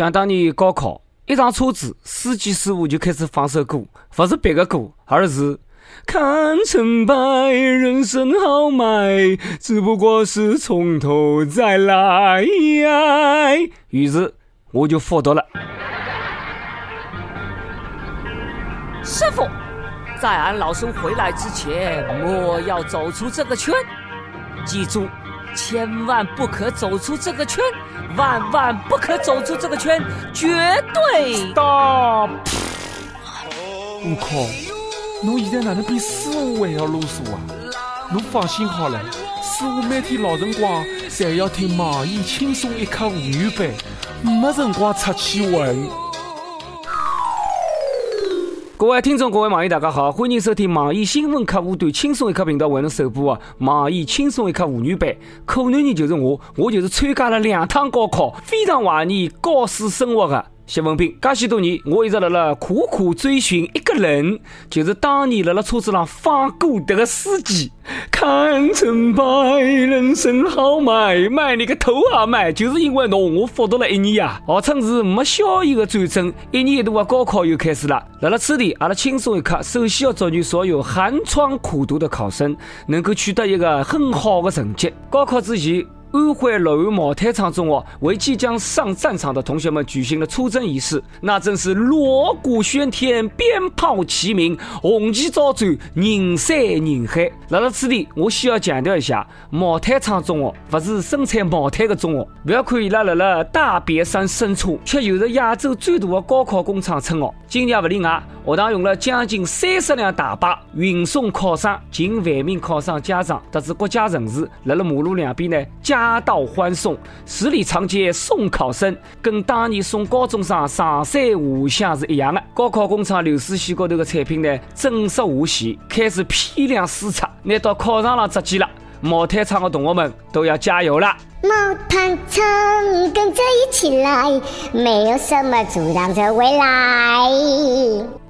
想当年高考，一上车子，司机师傅就开始放首歌，不是别个歌，而是看成败，人生豪迈，只不过是从头再来。于是我就复读了。师傅，在俺老孙回来之前，莫要走出这个圈，记住。千万不可走出这个圈，万万不可走出这个圈，绝对大！我靠，侬现在哪能比师傅还要啰嗦啊？侬放心好了，师傅每天老辰光侪要听网易轻松一刻妇女版，没辰光出去混。各位听众，各位网友，大家好，欢迎收听网易新闻客户端轻松一刻频道为侬首播的网易轻松一刻妇女版。可男人就是我，我就是参加了两趟高考，非常怀念高四生活的。谢文斌，介许多年，我一直辣辣苦苦追寻一个人，就是当年辣辣车子上放歌这个司机。看成败，人生豪迈，迈你个头啊迈！就是因为侬，我复读了一年啊，号称是没硝烟的战争，一年一度的高考又开始了。辣辣此地，阿拉轻松一刻，首先要祝愿所有寒窗苦读的考生能够取得一个很好的成绩。高考之前。安徽六安毛坦厂中学为即将上战场的同学们举行了出征仪式，那真是锣鼓喧天，鞭炮齐鸣，红旗招展，人山人海。来到此地，我需要强调一下，毛坦厂中学不是生产毛毯的中学。不要看伊拉辣辣大别山生产，却有着亚洲最大的高考工厂称号。今年也不例外。学堂用了将近三十辆大巴运送考生，近万名考生家长特指各家城市，辣辣马路两边呢，夹道欢送，十里长街送考生，跟当年送高中生上山下乡是一样的。高考工厂流水线高头的产品呢，正式下线，开始批量输出，拿到考场上直接了。毛毯厂的同学们都要加油了。毛毯厂跟着一起来，没有什么阻挡着未来。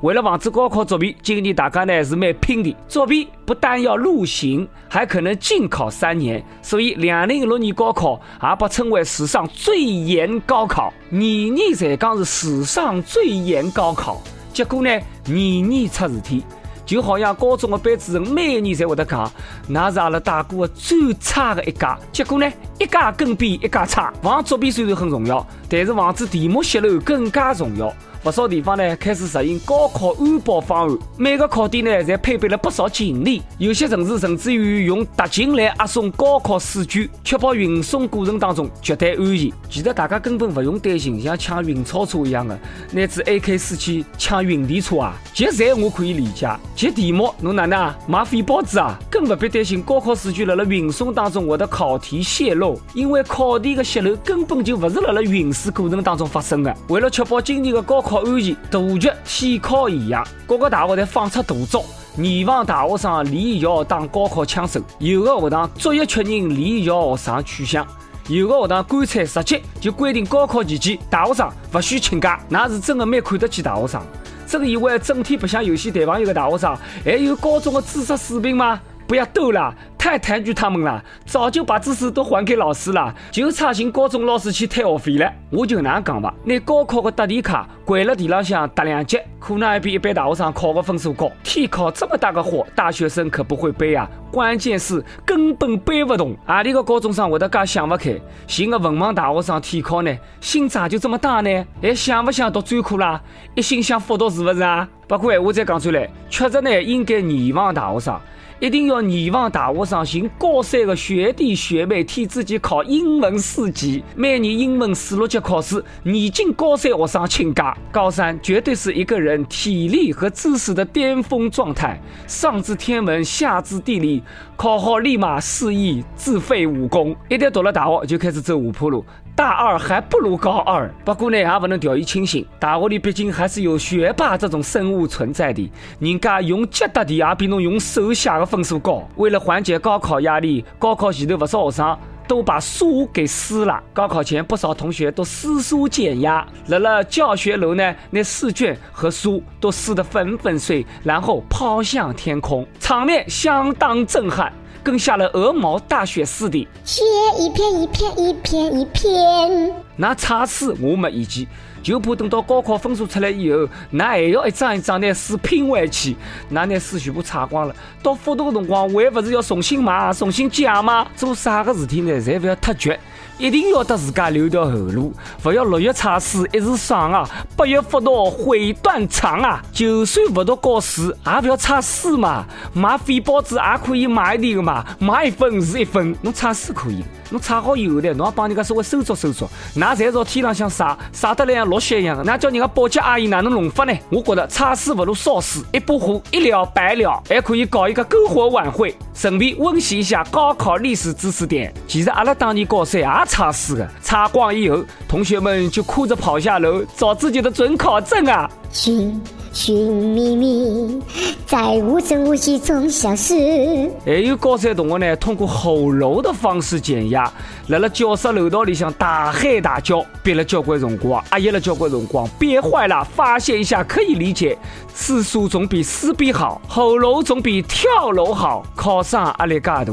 为了防止高考作弊，今年大家呢是蛮拼的。作弊不但要入刑，还可能禁考三年。所以，两零一六年高考也被称为史上最严高考。年年才讲是史上最严高考，结果呢，年年出事体。就好像高中的班主任每年侪会得讲，那是阿拉带过的最差的一届。结果呢，一届更比一届差。防作弊虽然很重要，但是防止题目泄露更加重要。不少地方呢开始实行高考安保方案，每个考点呢侪配备了不少警力，有些城市甚至于用特警来押送高考试卷，确保运送过程当中绝对安全。其实大家根本不用担心像抢运钞车一样的，乃至 AK 四七抢运电车啊，劫财我可以理解，劫题目侬哪能啊买废报纸啊？更不必担心高考试卷辣辣运送当中会得考题泄露，因为考题的泄露根本就不是辣辣运输过程当中发生的。为了确保今年的高考。考安全，杜绝替考现象。各个大学侪放出大招，严防大学生离校当高考枪手。有的学堂逐一确认离校学生去向，有的学堂干脆直接就规定高考期间大学生不许请假。那是真的蛮看得起大学生。真以为整天白相游戏谈朋友的大学生，还有高中的知识水平吗？不要逗了。太抬举他们了，早就把知识都还给老师了，就差寻高中老师去退学费了。我就那样讲吧，拿高考的答题卡掼了地浪向答两节，可能还比一般大学生考的分数高。天考这么大个货，大学生可不会背啊！关键是根本背不动。阿里个高中生会得介想不开，寻个文盲大学生替考呢？心咋就这么大呢？还想不想读专科啦？一心想复读是不是啊？不过闲话再讲出来，确实呢应该严防大学生。一定要严防大学生寻高三的学弟学妹替自己考英文四级，每年英文四六级考试，年近高三学生请假。高三绝对是一个人体力和知识的巅峰状态，上知天文，下知地理，考好立马示意自废武功。一旦读了大学，就开始走下坡路。大二还不如高二，不过呢，也不能掉以轻心。大学里毕竟还是有学霸这种生物存在的，人家用脚答题也比侬用手写的分数高。为了缓解高考压力，高考前头不少学生都把书给撕了。高考前，不少同学都撕书减压，来了教学楼呢，那试卷和书都撕得粉粉碎，然后抛向天空，场面相当震撼。跟下了鹅毛大雪似的。雪一片一片一片一片。那差试我没意见，就怕等到高考分数出来以后，那还要一张一张拿书拼回去，那拿书全部擦光了。到复读的辰光，还不是要重新买、重新借吗？做啥个事体呢？侪不要太绝。一定要得自家留条后路，不要六月测试一时爽啊，八月复读悔断肠啊！就算不读高四，也不要测试嘛。买废报纸也可以买一点的嘛，买一份是一份，侬测试可以。侬测好以后呢，侬要帮人家稍微收作收作，那才朝天浪向晒，晒得来像落雪一样。那叫人家保洁阿姨哪能弄法呢？我觉得测试不如烧水，一把火一了百了，还可以搞一个篝火晚会，顺便温习一下高考历史知识点。其实阿拉当年高三也测试的，擦光以后，同学们就哭着跑下楼找自己的准考证啊。寻寻觅觅，在无声无息中消失。还有高三同学呢，通过吼楼的方式减压，辣辣教室楼道里向大喊大叫，憋了交关辰光，压抑了交关辰光，憋坏了，发泄一下可以理解。撕书总比撕逼好，吼楼总比跳楼好。考生压力介大，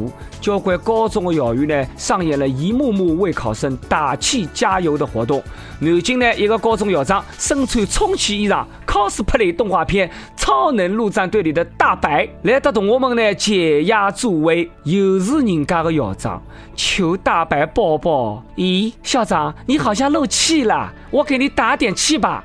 交关高中的校园呢，上演了一幕幕为考生打气加油的活动。南京呢，一个高中校长身穿充气衣裳。cosplay 动画片《超能陆战队》里的大白来得同学们呢解压助威，又是人家的校长，求大白抱抱。咦，校长，你好像漏气了，我给你打点气吧。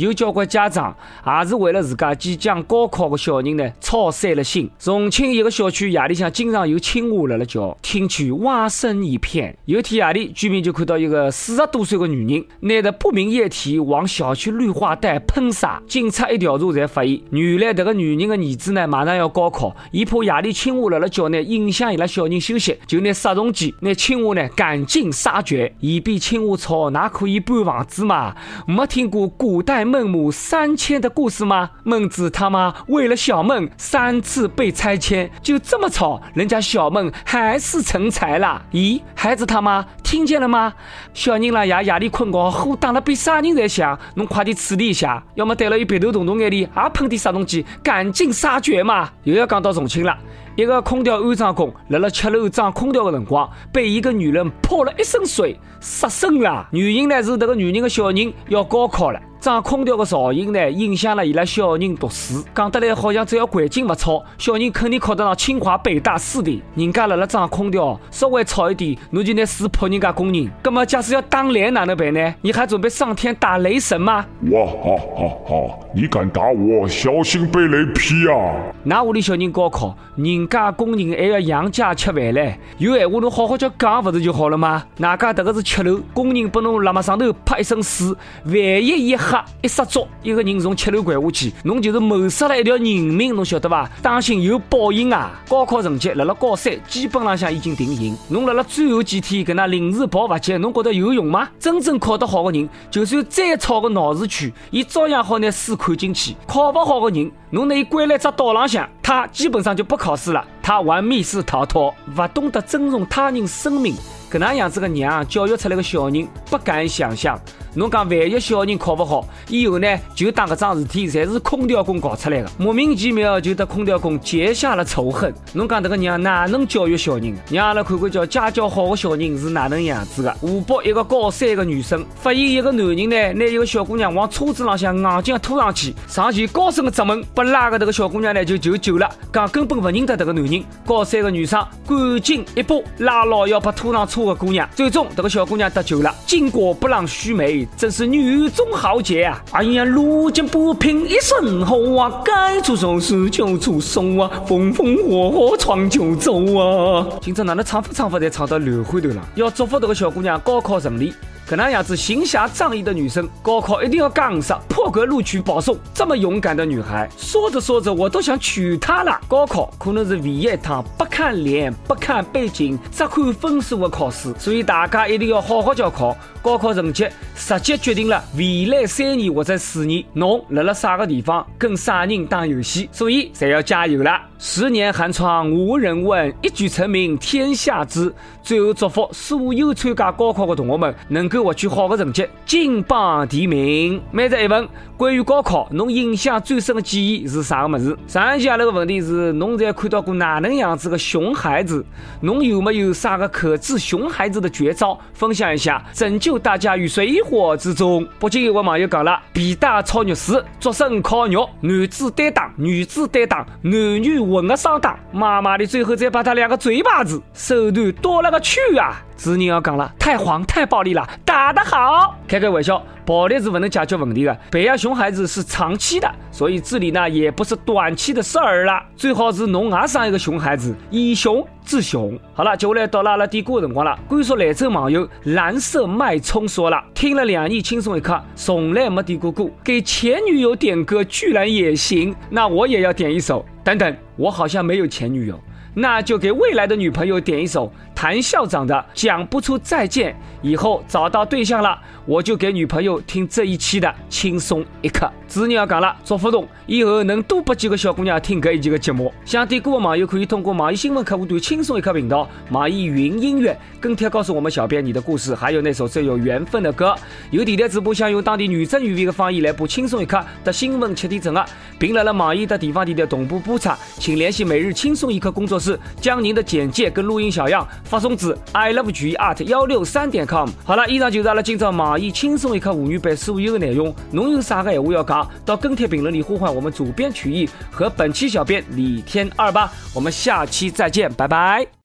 有交关家长也是为了自家即将高考的小人呢，操碎了心。重庆一个小区夜里向经常有青蛙辣辣叫，听去蛙声一片。有天夜里，居民就看到一个四十多岁的女人拿着不明液体往小区绿化带喷洒。警察一调查才发现，原来这个女人的儿子呢马上要高考，伊怕夜里青蛙辣辣叫呢影响伊拉小人休息，就拿杀虫剂拿青蛙呢赶尽杀绝。以便青蛙吵，哪可以搬房子嘛？没听过古代。孟母三迁的故事吗？孟子他妈为了小孟三次被拆迁，就这么吵，人家小孟还是成才了。咦，孩子他妈听见了吗？小人啦夜夜里困觉，呼打了比啥人在响，侬快点处理一下，要么带了一鼻头洞洞眼里，也喷点杀虫剂，赶尽杀绝嘛。又要讲到重庆了，一个空调安装工辣辣七楼装空调的辰光，被一个女人泼了一身水，杀身了。原因呢是这个女人的小人要高考了。装空调的噪音呢，影响了伊拉小人读书。讲得来好像只要环境勿吵，小人肯定考得上清华北大四的。人家辣辣装空调，稍微吵一点，侬就拿水泼人家工人。那么假使要打雷哪能办呢？你还准备上天打雷神吗？哇哈哈哈！你敢打我，小心被雷劈啊！那屋里小人高考，人人家工人还要养家吃饭嘞。有闲话侬好好叫讲，不是就好了吗？哪家这个是七楼，工人把侬辣么上头泼一身水，万一一吓。一失足，一个人从七楼掼下去，侬就是谋杀了一条人命，侬晓得吧？当心有报应啊！高考成绩辣辣高三基本浪向已经定型，侬辣辣最后几天跟那临时抱佛脚，侬觉得有用吗？真正考得好的人，就算再吵个闹市区，伊照样好拿书看进去。考不好的人，侬拿伊关在只岛浪向，他基本上就不考试了，他玩密室逃脱，不懂得尊重他人生命。搿能样子个娘教育出来个小人，不敢想象。侬讲万一小人考勿好，以后呢就当搿桩事体侪是空调工搞出来的，莫名其妙就得空调工结下了仇恨。侬讲迭个娘哪能教育小人？让阿拉看看叫家教好的小人是哪能样子的。湖北一个高三的女生发现一个男人呢拿一个小姑娘往车子浪向硬劲拖上去，上前高声的责问，不拉个迭个小姑娘呢就求救了，讲根本不认得迭个男人。高三的女生赶紧一把拉牢要把拖上车的姑娘，最终迭个小姑娘得救了。巾帼不让须眉。真是女中豪杰啊！哎呀，路见不平一声吼啊，该出手时就出手啊，风风火火闯九州啊！今朝哪能唱法唱法才唱到流汗头了？要祝福这个小姑娘高考顺利。跟那样子行侠仗义的女生，高考一定要杠上，破格录取保送。这么勇敢的女孩，说着说着我都想娶她了。高考可能是唯一一趟不看脸、不看背景、只看分数的考试，所以大家一定要好好教考。高考成绩直接决定了未来三年或者四年侬辣辣啥个地方跟啥人打游戏，所以才要加油了。十年寒窗无人问，一举成名天下知。最后祝福所有参加高考的同学们能够获取好的成绩，金榜题名。每日一问，关于高考，侬印象最深的记忆是啥个么子？上一期阿拉个问题是，侬在看到过哪能样子的熊孩子？侬有没有啥个可治熊孩子的绝招？分享一下，拯救大家于水火之中。北京有位网友讲了：皮带炒肉丝，竹笋烤肉，男子担当，女子担当，男女。混个上当，妈妈的最后再把他两个嘴巴子，手段多了个去啊！子女要讲了，太黄太暴力了，打得好，开开玩笑，暴力是不能解决问题的，培养熊孩子是长期的，所以治理呢也不是短期的事儿了，最好是侬也生一个熊孩子，以熊治熊。好了，接下来到了阿拉点歌的辰光了。甘肃兰州网友蓝色脉冲说了，听了两亿轻松一刻，从来没点过，给前女友点歌居然也行，那我也要点一首。等等，我好像没有前女友。那就给未来的女朋友点一首谭校长的《讲不出再见》。以后找到对象了，我就给女朋友听这一期的轻松一刻。子女要讲了，祝福侬以后能多拨几个小姑娘听这一期的节目。想点歌的网友可以通过网易新闻客户端轻松一刻频道、网易云音乐跟帖告诉我们小编你的故事，还有那首最有缘分的歌。有电台主播想用当地原汁原味的方言来播轻松一刻的新闻七点整啊，并来了网易的地方电台同步播出，请联系每日轻松一刻工作。室将您的简介跟录音小样发送至 i love g art 幺六三点 com。好了，以上就是阿拉今朝网易轻松一刻妇女版所有的内容。侬有啥个闲话要讲，到跟帖评论里呼唤我们主编曲艺和本期小编李天二吧。我们下期再见，拜拜。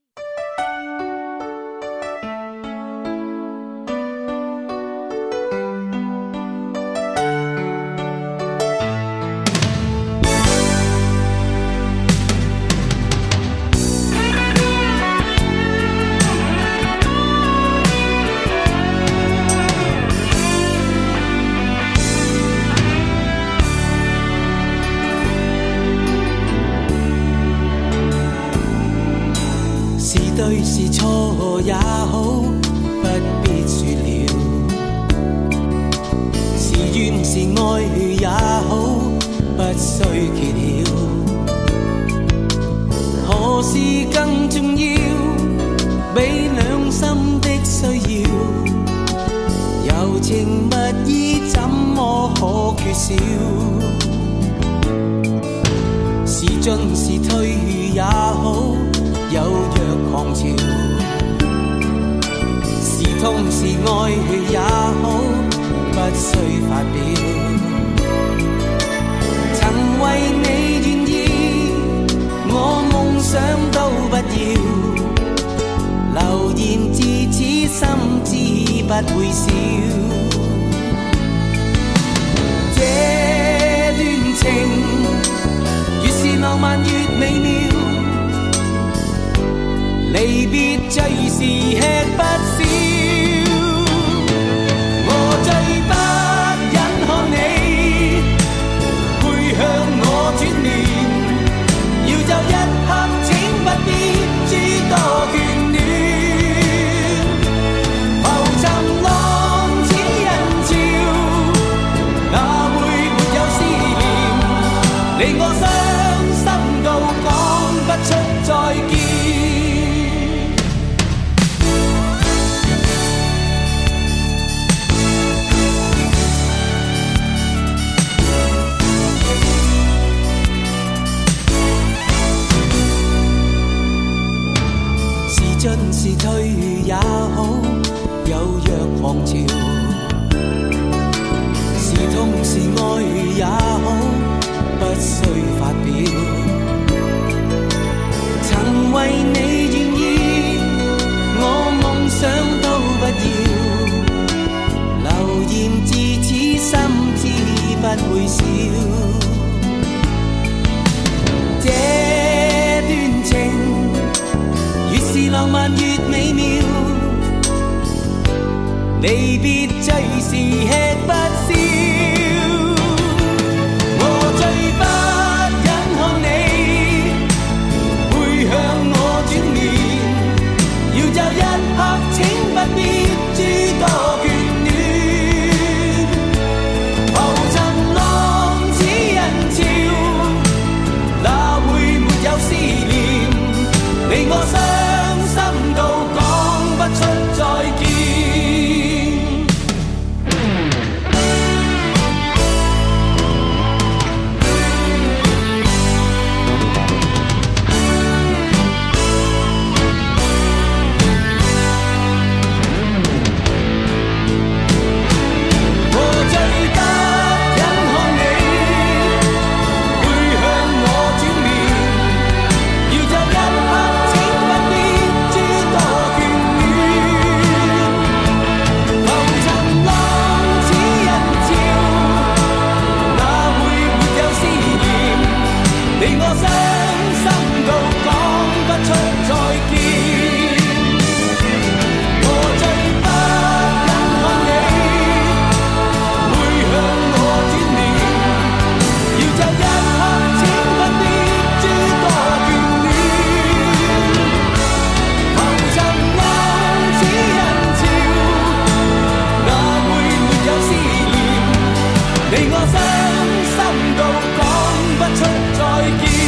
怎么可缺少？是进是退也好。有若狂潮，是痛是爱也好，不需发表。曾为你愿意，我梦想都不要。流言自此心知不会少。美妙。离别最是吃不消，我伤心到讲不出再见。